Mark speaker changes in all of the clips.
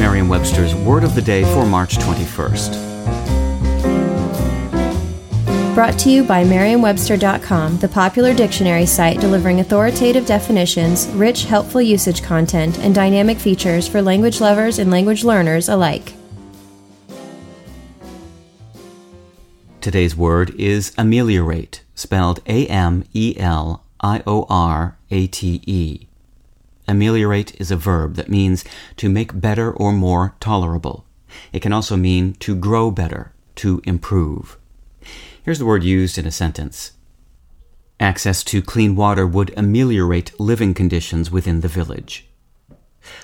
Speaker 1: Merriam Webster's Word of the Day for March 21st.
Speaker 2: Brought to you by Merriam-Webster.com, the popular dictionary site delivering authoritative definitions, rich, helpful usage content, and dynamic features for language lovers and language learners alike.
Speaker 1: Today's word is ameliorate, spelled A M E L I O R A T E. Ameliorate is a verb that means to make better or more tolerable. It can also mean to grow better, to improve. Here's the word used in a sentence. Access to clean water would ameliorate living conditions within the village.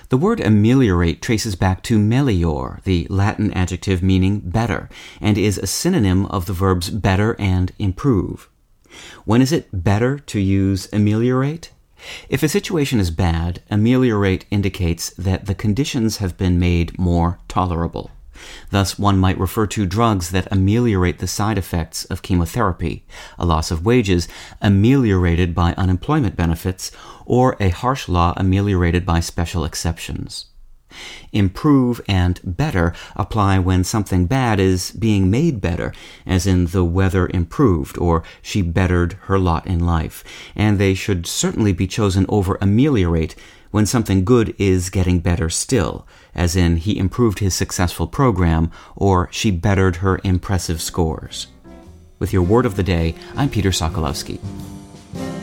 Speaker 1: The word ameliorate traces back to melior, the Latin adjective meaning better, and is a synonym of the verbs better and improve. When is it better to use ameliorate? If a situation is bad, ameliorate indicates that the conditions have been made more tolerable. Thus, one might refer to drugs that ameliorate the side effects of chemotherapy, a loss of wages ameliorated by unemployment benefits, or a harsh law ameliorated by special exceptions. Improve and better apply when something bad is being made better, as in the weather improved or she bettered her lot in life, and they should certainly be chosen over ameliorate when something good is getting better still, as in he improved his successful program or she bettered her impressive scores. With your word of the day, I'm Peter Sokolowski.